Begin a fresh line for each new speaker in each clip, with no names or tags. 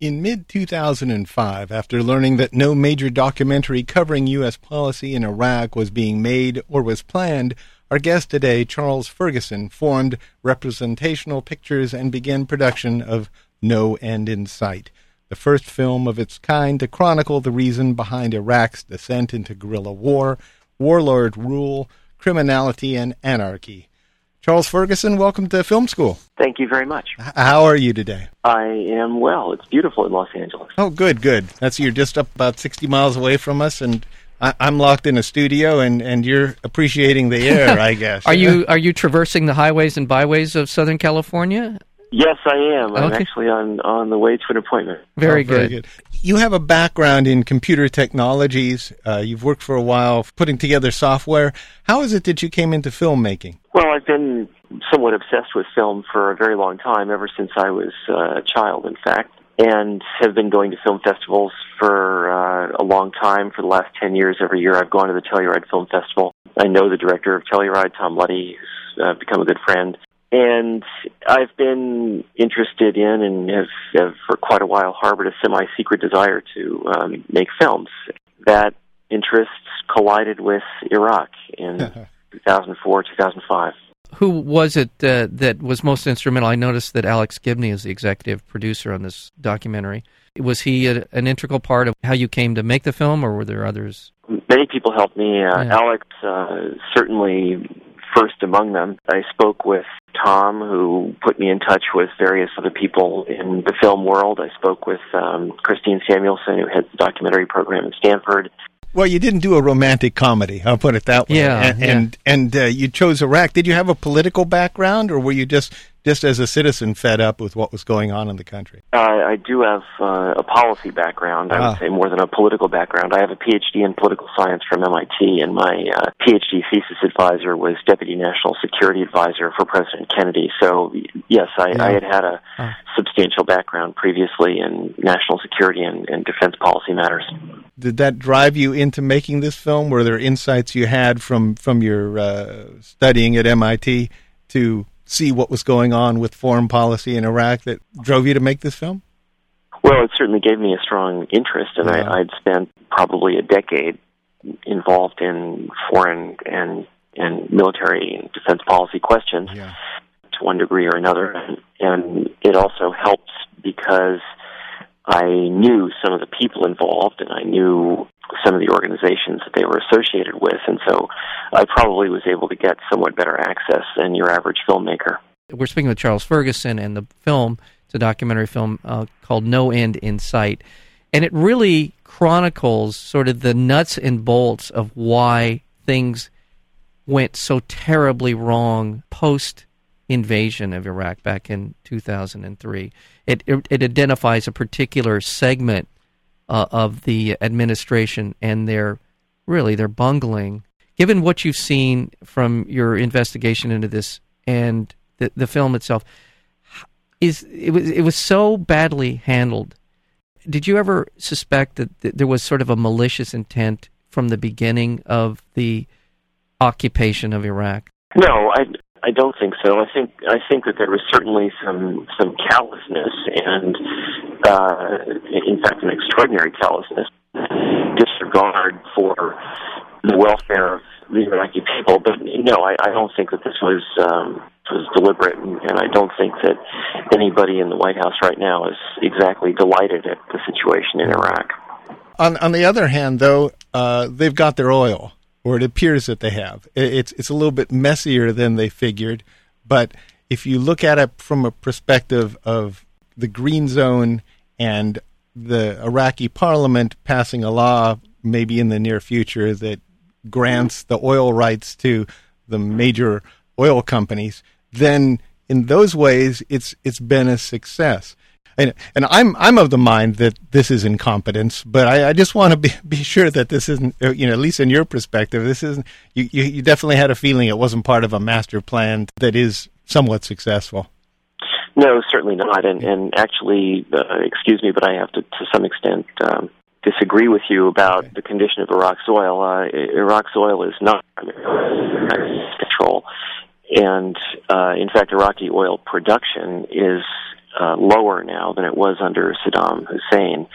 In mid 2005, after learning that no major documentary covering U.S. policy in Iraq was being made or was planned, our guest today, Charles Ferguson, formed Representational Pictures and began production of No End in Sight, the first film of its kind to chronicle the reason behind Iraq's descent into guerrilla war, warlord rule, criminality, and anarchy. Charles Ferguson, welcome to Film School.
Thank you very much.
How are you today?
I am well. It's beautiful in Los Angeles.
Oh, good, good. That's you're just up about sixty miles away from us, and I, am locked in a studio, and, and you're appreciating the air. I guess.
are you are you traversing the highways and byways of Southern California?
Yes, I am. I'm actually on, on the way to an appointment.
Very, oh, good. very good.
You have a background in computer technologies. Uh, you've worked for a while putting together software. How is it that you came into filmmaking?
Well, I've been somewhat obsessed with film for a very long time, ever since I was uh, a child, in fact, and have been going to film festivals for uh, a long time. For the last 10 years, every year I've gone to the Telluride Film Festival. I know the director of Telluride, Tom Luddy, who's uh, become a good friend and I've been interested in and have, have for quite a while harbored a semi-secret desire to um, make films. That interests collided with Iraq in 2004, 2005.
Who was it uh, that was most instrumental? I noticed that Alex Gibney is the executive producer on this documentary. Was he a, an integral part of how you came to make the film, or were there others?
Many people helped me. Uh, yeah. Alex uh, certainly first among them. I spoke with Tom, who put me in touch with various other people in the film world. I spoke with um, Kristine Samuelson, who heads the documentary program at Stanford.
Well, you didn't do a romantic comedy. I'll put it that way.
Yeah,
and
yeah.
and, and uh, you chose Iraq. Did you have a political background, or were you just just as a citizen fed up with what was going on in the country?
Uh, I do have uh, a policy background. I ah. would say more than a political background. I have a PhD in political science from MIT, and my uh, PhD thesis advisor was Deputy National Security Advisor for President Kennedy. So, yes, I, yeah. I had had a ah. substantial background previously in national security and, and defense policy matters.
Did that drive you into making this film? Were there insights you had from from your uh, studying at MIT to see what was going on with foreign policy in Iraq that drove you to make this film?
Well, it certainly gave me a strong interest, and yeah. I, I'd spent probably a decade involved in foreign and and military and defense policy questions yeah. to one degree or another, and, and it also helps because I knew some of the people involved, and I knew some of the organizations that they were associated with, and so I probably was able to get somewhat better access than your average filmmaker.
We're speaking with Charles Ferguson, and the film, it's a documentary film uh, called No End in Sight, and it really chronicles sort of the nuts and bolts of why things went so terribly wrong post invasion of Iraq back in 2003. It, it, it identifies a particular segment uh, of the administration and their really their bungling. Given what you've seen from your investigation into this and the, the film itself, is it was it was so badly handled. Did you ever suspect that, that there was sort of a malicious intent from the beginning of the occupation of Iraq?
No, I I don't think so. I think I think that there was certainly some some callousness and, uh, in fact, an extraordinary callousness, disregard for the welfare of the Iraqi people. But no, I, I don't think that this was um, was deliberate, and, and I don't think that anybody in the White House right now is exactly delighted at the situation in Iraq.
On on the other hand, though, uh, they've got their oil or it appears that they have. It's it's a little bit messier than they figured, but if you look at it from a perspective of the green zone and the Iraqi parliament passing a law maybe in the near future that grants the oil rights to the major oil companies, then in those ways it's it's been a success. And, and I'm I'm of the mind that this is incompetence, but I, I just want to be, be sure that this isn't, uh, you know, at least in your perspective, this isn't. You, you, you definitely had a feeling it wasn't part of a master plan that is somewhat successful.
No, certainly not. And, and actually, uh, excuse me, but I have to, to some extent, um, disagree with you about okay. the condition of Iraq's oil. Uh, Iraq's oil is not under control, and uh, in fact, Iraqi oil production is uh, lower now than it was under Saddam Hussein.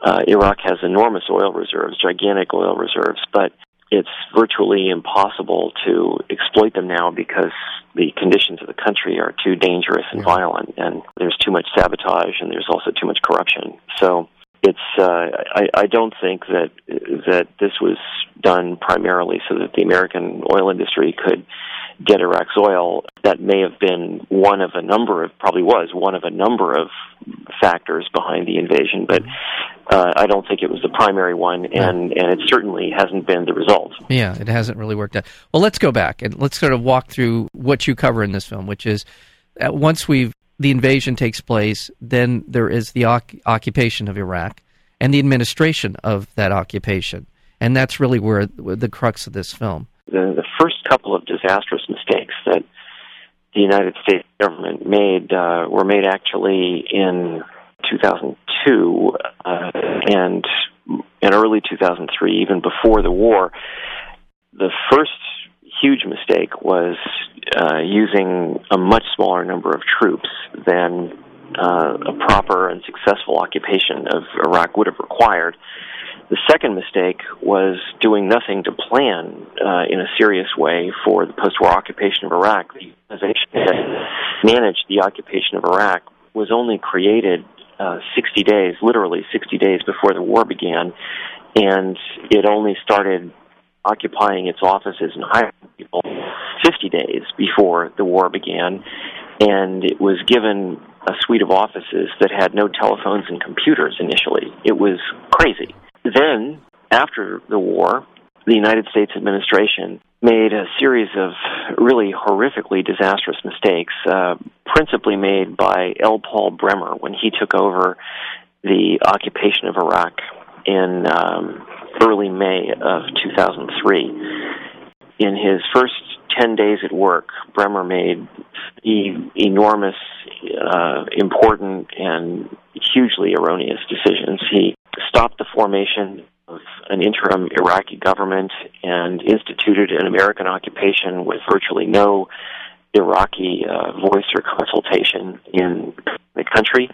Uh, Iraq has enormous oil reserves, gigantic oil reserves, but it's virtually impossible to exploit them now because the conditions of the country are too dangerous and yeah. violent, and there's too much sabotage, and there's also too much corruption. So it's uh, I, I don't think that that this was done primarily so that the American oil industry could get Iraq's oil. That may have been one of a number of probably was one of a number of factors behind the invasion, but uh, I don't think it was the primary one, and and it certainly hasn't been the result.
Yeah, it hasn't really worked out. Well, let's go back and let's sort of walk through what you cover in this film, which is uh, once we've the invasion takes place, then there is the occupation of Iraq and the administration of that occupation. And that's really where the crux of this film.
The, the first couple of disastrous mistakes that the United States government made uh, were made actually in 2002 uh, and in early 2003, even before the war. The first huge mistake was uh, using a much smaller number of troops than uh, a proper and successful occupation of Iraq would have required. The second mistake was doing nothing to plan uh, in a serious way for the post-war occupation of Iraq. The organization that managed the occupation of Iraq was only created uh, 60 days, literally 60 days before the war began, and it only started occupying its offices and hiring people 50 days before the war began, and it was given a suite of offices that had no telephones and computers initially. It was crazy. Then, after the war, the United States administration made a series of really horrifically disastrous mistakes, uh, principally made by L. Paul Bremer when he took over the occupation of Iraq in um, early May of 2003. In his first 10 days at work, Bremer made e- enormous, uh, important, and hugely erroneous decisions. He stopped the formation of an interim Iraqi government and instituted an American occupation with virtually no Iraqi uh, voice or consultation in the country.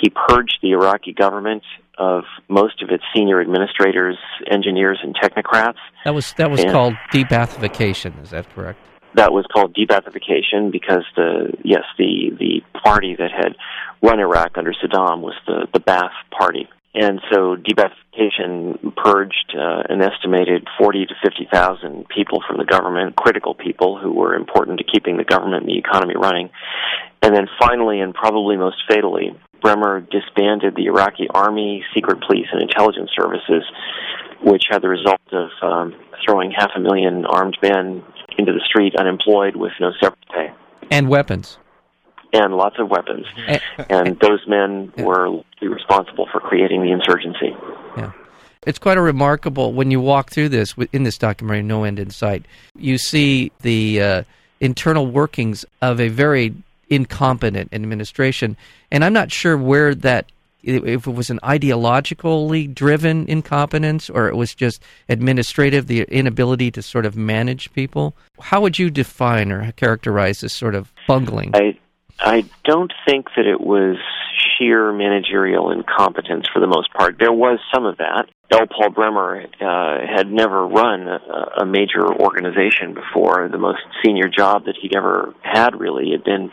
He purged the Iraqi government of most of its senior administrators, engineers, and technocrats.
That was that was and called de-Baathification. Is that correct?
That was called de-Baathification because the yes the the party that had run Iraq under Saddam was the the Baath party, and so de-Baathification purged uh, an estimated 40 to 50,000 people from the government, critical people who were important to keeping the government and the economy running. And then finally, and probably most fatally, Bremer disbanded the Iraqi army, secret police, and intelligence services, which had the result of um, throwing half a million armed men into the street unemployed with no severance pay.
And weapons
and lots of weapons. Eh, and eh, those men yeah. were responsible for creating the insurgency.
Yeah. It's quite a remarkable when you walk through this in this documentary, No End in Sight. You see the uh, internal workings of a very incompetent administration, and I'm not sure where that if it was an ideologically driven incompetence or it was just administrative, the inability to sort of manage people. How would you define or characterize this sort of bungling?
I, I don't think that it was sheer managerial incompetence for the most part. There was some of that. L. Paul Bremer uh, had never run a, a major organization before. The most senior job that he'd ever had really had been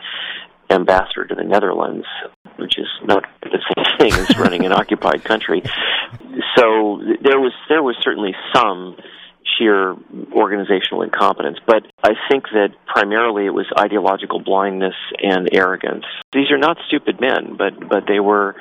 ambassador to the Netherlands, which is not the same thing as running an occupied country. So there was there was certainly some sheer organizational incompetence. But I think that primarily it was ideological blindness and arrogance. These are not stupid men, but but they were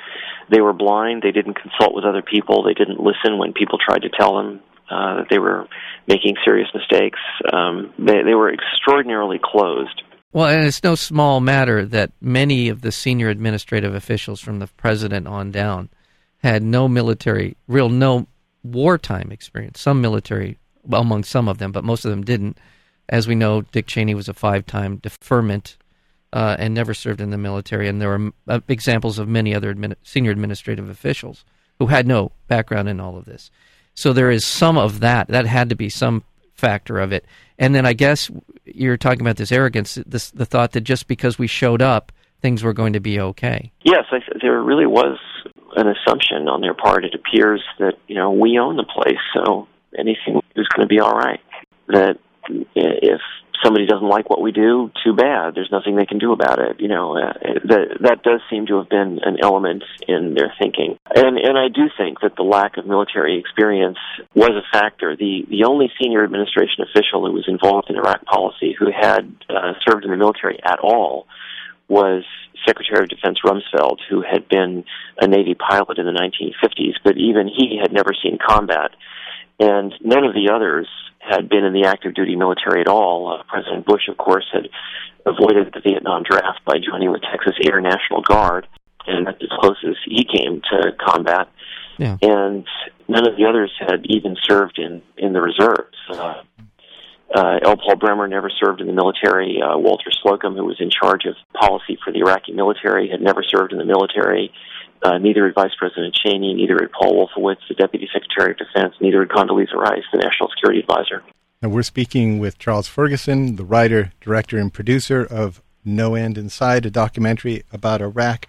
they were blind. They didn't consult with other people. They didn't listen when people tried to tell them uh, that they were making serious mistakes. Um, they they were extraordinarily closed.
Well, and it's no small matter that many of the senior administrative officials from the president on down had no military, real no wartime experience. Some military, well, among some of them, but most of them didn't. As we know, Dick Cheney was a five time deferment uh, and never served in the military. And there are uh, examples of many other senior administrative officials who had no background in all of this. So there is some of that. That had to be some factor of it. And then I guess you're talking about this arrogance, this, the thought that just because we showed up, things were going to be okay.
Yes, I, there really was an assumption on their part. It appears that you know we own the place, so anything is going to be all right. That if somebody doesn't like what we do, too bad. There's nothing they can do about it. You know, uh, that that does seem to have been an element in their thinking, and and I do think that the lack of military experience was a factor. The the only senior administration official who was involved in Iraq policy who had uh, served in the military at all was Secretary of Defense Rumsfeld, who had been a Navy pilot in the 1950s, but even he had never seen combat. And none of the others had been in the active duty military at all. Uh, President Bush, of course, had avoided the Vietnam draft by joining the Texas Air National Guard, and that's as close as he came to combat. Yeah. And none of the others had even served in in the reserves. Uh, uh, L. Paul Bremer never served in the military. Uh, Walter Slocombe, who was in charge of policy for the Iraqi military, had never served in the military. Uh, neither had Vice President Cheney, neither had Paul Wolfowitz, the Deputy Secretary of Defense, neither had Condoleezza Rice, the National Security Advisor.
And we're speaking with Charles Ferguson, the writer, director, and producer of No End in Sight, a documentary about Iraq.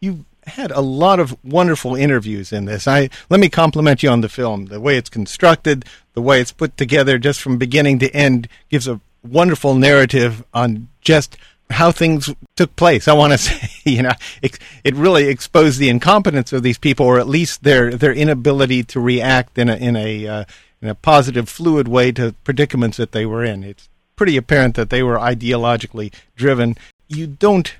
You had a lot of wonderful interviews in this. I let me compliment you on the film. The way it's constructed, the way it's put together, just from beginning to end, gives a wonderful narrative on just how things took place. I want to say, you know, it, it, really exposed the incompetence of these people, or at least their their inability to react in a in a uh, in a positive, fluid way to predicaments that they were in. It's pretty apparent that they were ideologically driven. You don't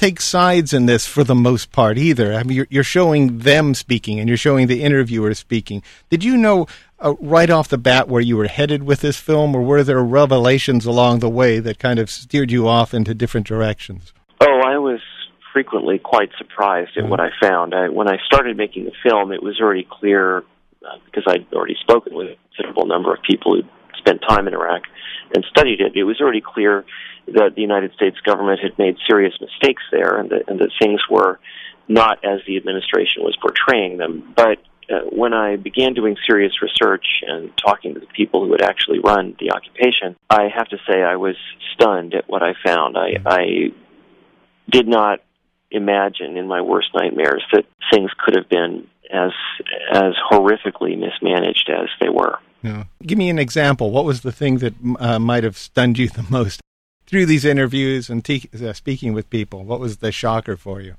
take sides in this for the most part either. I mean, you're, you're showing them speaking and you're showing the interviewer speaking. Did you know uh, right off the bat where you were headed with this film, or were there revelations along the way that kind of steered you off into different directions?
Oh, I was frequently quite surprised at mm-hmm. what I found. I, when I started making the film, it was already clear uh, because I'd already spoken with a considerable number of people who spent time in Iraq and studied it. It was already clear that the United States government had made serious mistakes there, and that, and that things were not as the administration was portraying them. But uh, when I began doing serious research and talking to the people who had actually run the occupation, I have to say I was stunned at what I found. I, I did not imagine in my worst nightmares that things could have been as as horrifically mismanaged as they were.
Yeah. Give me an example. What was the thing that uh, might have stunned you the most through these interviews and te- uh, speaking with people? What was the shocker for you?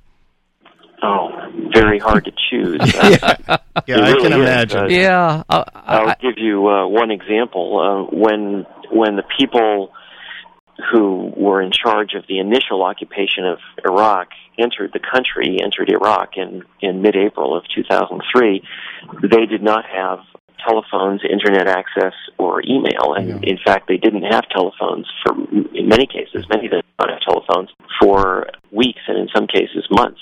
Oh, very hard to choose.
yeah, yeah I can imagine.
Uh, yeah,
I, will give you uh, one example. Uh, when when the people who were in charge of the initial occupation of Iraq entered the country, entered Iraq in in mid-April of 2003, they did not have telephones, internet access, or email. And yeah. in fact, they didn't have telephones for, in many cases, many of them don't have telephones for weeks and in some cases months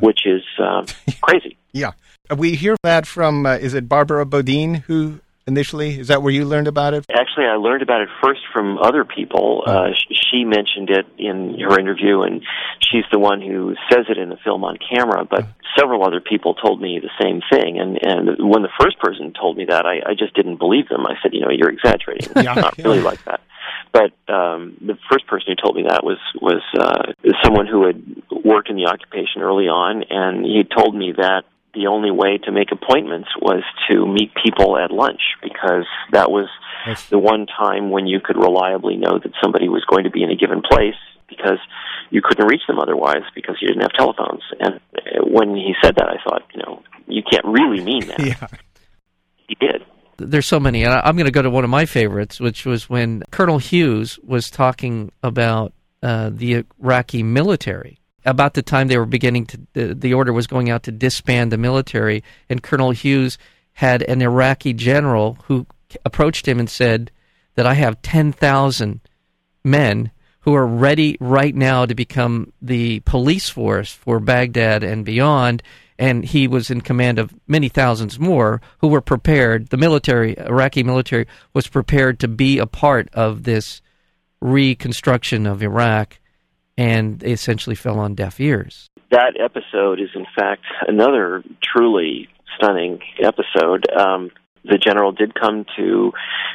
which is uh, crazy.
yeah. We hear that from, uh, is it Barbara Bodine who initially? Is that where you learned about it?
Actually, I learned about it first from other people. Oh. Uh, she mentioned it in her interview, and she's the one who says it in the film on camera. But oh. several other people told me the same thing. And and when the first person told me that, I, I just didn't believe them. I said, you know, you're exaggerating. It's yeah. not really like that. But um, the first person who told me that was was uh, someone who had worked in the occupation early on, and he told me that the only way to make appointments was to meet people at lunch because that was yes. the one time when you could reliably know that somebody was going to be in a given place because you couldn't reach them otherwise because you didn't have telephones. And when he said that, I thought, you know, you can't really mean that.
yeah.
He did
there's so many. And I'm going to go to one of my favorites, which was when Colonel Hughes was talking about uh, the Iraqi military. About the time they were beginning to, the, the order was going out to disband the military, and Colonel Hughes had an Iraqi general who approached him and said that I have 10,000 men who are ready right now to become the police force for Baghdad and beyond. And he was in command of many thousands more who were prepared. The military, Iraqi military, was prepared to be a part of this reconstruction of Iraq, and they essentially fell on deaf ears.
That episode is, in fact, another truly stunning episode. Um, the general did come to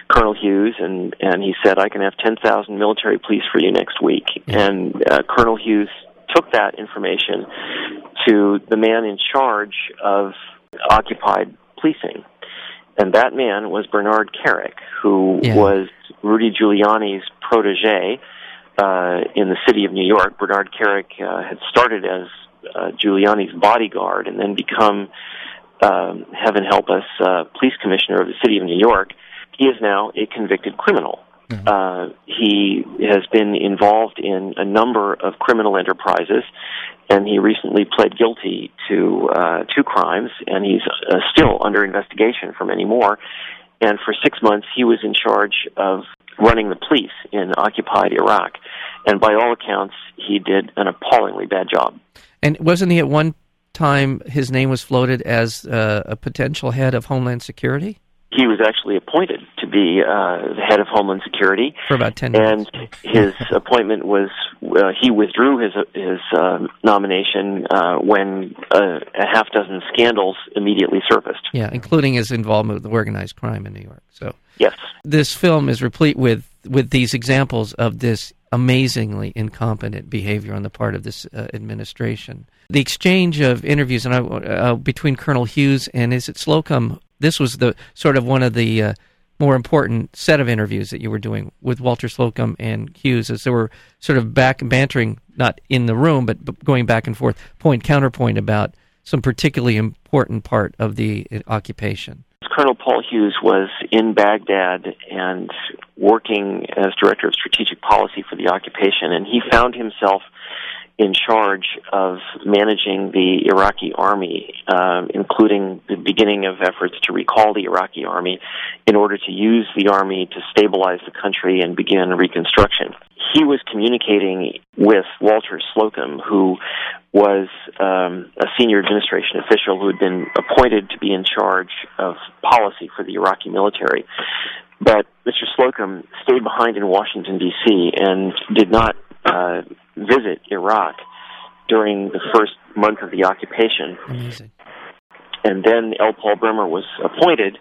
Colonel Hughes and and he said, "I can have ten thousand military police for you next week." And uh, Colonel Hughes took that information to the man in charge of occupied policing, and that man was Bernard Kerik, who yeah. was Rudy Giuliani's protege uh, in the city of New York. Bernard Kerik uh, had started as uh, Giuliani's bodyguard and then become um, heaven help us, uh, police commissioner of the city of New York, he is now a convicted criminal. Mm-hmm. Uh, he has been involved in a number of criminal enterprises, and he recently pled guilty to uh, two crimes, and he's uh, still under investigation for many more. And for six months, he was in charge of running the police in occupied Iraq. And by all accounts, he did an appallingly bad job.
And wasn't he at one time his name was floated as uh, a potential head of Homeland Security?
He was actually appointed to be uh, the head of Homeland Security
for about ten
years. And his appointment was uh, he withdrew his his uh, nomination uh, when uh, a half dozen scandals immediately surfaced.
Yeah, including his involvement with organized crime in New York. So
yes,
this film is replete with with these examples of this amazingly incompetent behavior on the part of this uh, administration. The exchange of interviews and uh, between Colonel Hughes and is it Slocombe? This was the sort of one of the uh, more important set of interviews that you were doing with Walter Slocombe and Hughes, as they were sort of back bantering, not in the room, but, but going back and forth, point counterpoint about some particularly important part of the uh, occupation.
Colonel Paul Hughes was in Baghdad and working as director of strategic policy for the occupation, and he found himself in charge of managing the Iraqi army, um, including the beginning of efforts to recall the Iraqi army in order to use the army to stabilize the country and begin reconstruction. He was communicating with Walter Slocombe, who was um, a senior administration official who had been appointed to be in charge of policy for the Iraqi military. But Mr. Slocombe stayed behind in Washington, D.C., and did not uh, visit Iraq during the first month of the occupation.
Amazing.
And then L. Paul Bremer was appointed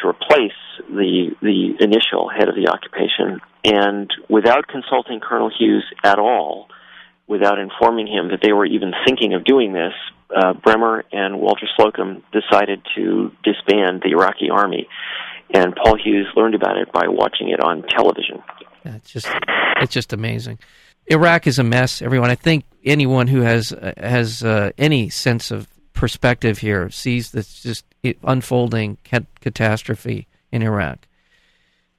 to replace the the initial head of the occupation, and without consulting Colonel Hughes at all, without informing him that they were even thinking of doing this, uh, Bremer and Walter Slocombe decided to disband the Iraqi army, and Paul Hughes learned about it by watching it on television.
It's just it's just amazing. Iraq is a mess, everyone. I think anyone who has uh, has uh, any sense of perspective here sees this just unfolding cat- catastrophe in Iraq.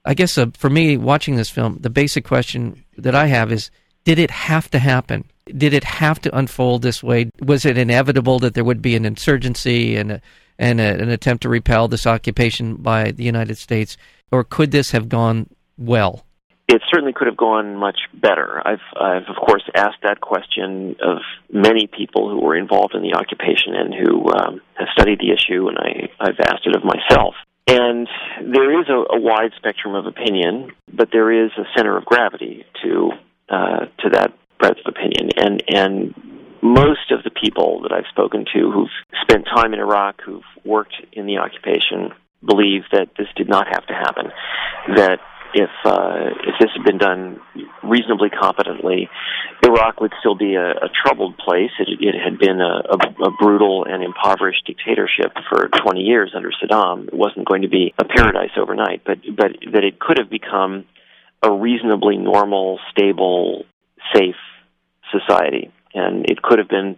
I guess uh, for me, watching this film, the basic question that I have is: Did it have to happen? Did it have to unfold this way? Was it inevitable that there would be an insurgency and a, and a, an attempt to repel this occupation by the United States, or could this have gone well?
It certainly could have gone much better. I've, I've of course asked that question of many people who were involved in the occupation and who um, have studied the issue, and I, I've asked it of myself. And there is a, a wide spectrum of opinion, but there is a center of gravity to uh, to that breadth of opinion, and and most of the people that I've spoken to who've spent time in Iraq, who've worked in the occupation, believe that this did not have to happen. That if uh, if this had been done reasonably competently, Iraq would still be a, a troubled place. It, it had been a, a, a brutal and impoverished dictatorship for 20 years under Saddam. It wasn't going to be a paradise overnight, but but that it could have become a reasonably normal, stable, safe society, and it could have been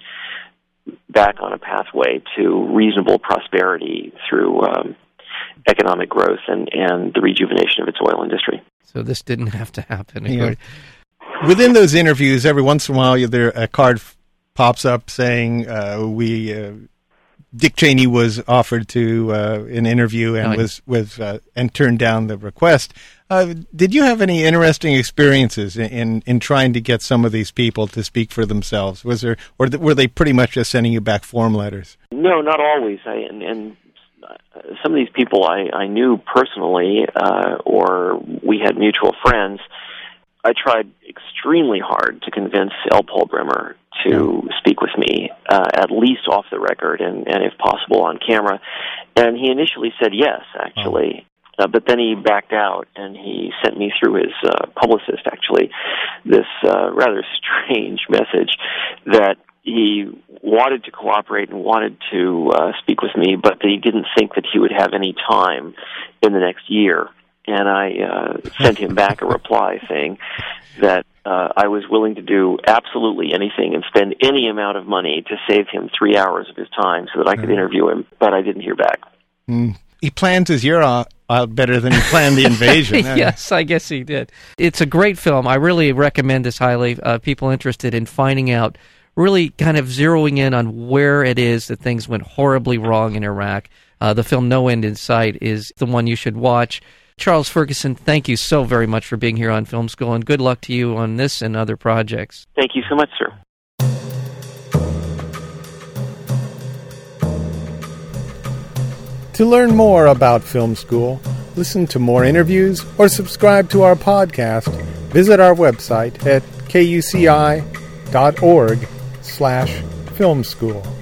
back on a pathway to reasonable prosperity through um, economic growth and, and the rejuvenation of its oil industry.
So this didn't have to happen.
Yeah. Within those interviews, every once in a while, there a card pops up saying uh, we uh, Dick Cheney was offered to uh, an interview and
Oh,
was was uh, and turned down the request. Uh, did you have any interesting experiences in, in in trying to get some of these people to speak for themselves? Was there, or th- were they pretty much just sending you back form letters?
No, not always. I and, and some of these people I, I knew personally, uh, or we had mutual friends. I tried extremely hard to convince L. Paul Bremer to speak with me, uh, at least off the record and, and if possible on camera. And he initially said yes, actually. Uh, but then he backed out and he sent me through his uh, publicist, actually, this uh, rather strange message that he wanted to cooperate and wanted to uh, speak with me, but he didn't think that he would have any time in the next year. And I uh, sent him back a reply saying that uh, I was willing to do absolutely anything and spend any amount of money to save him three hours of his time so that I could interview him, but I didn't hear back.
Mm. He plans his year out, out better than he planned the invasion.
yes, I guess he did. It's a great film. I really recommend this highly. Uh, people interested in finding out, really kind of zeroing in on where it is that things went horribly wrong in Iraq. Uh, the film No End in Sight is the one you should watch. Charles Ferguson, thank you so very much for being here on Film School, and good luck to you on this and other projects.
Thank you so much, sir.
To learn more about Film School, listen to more interviews, or subscribe to our podcast, visit our website at kuci.org slash film school.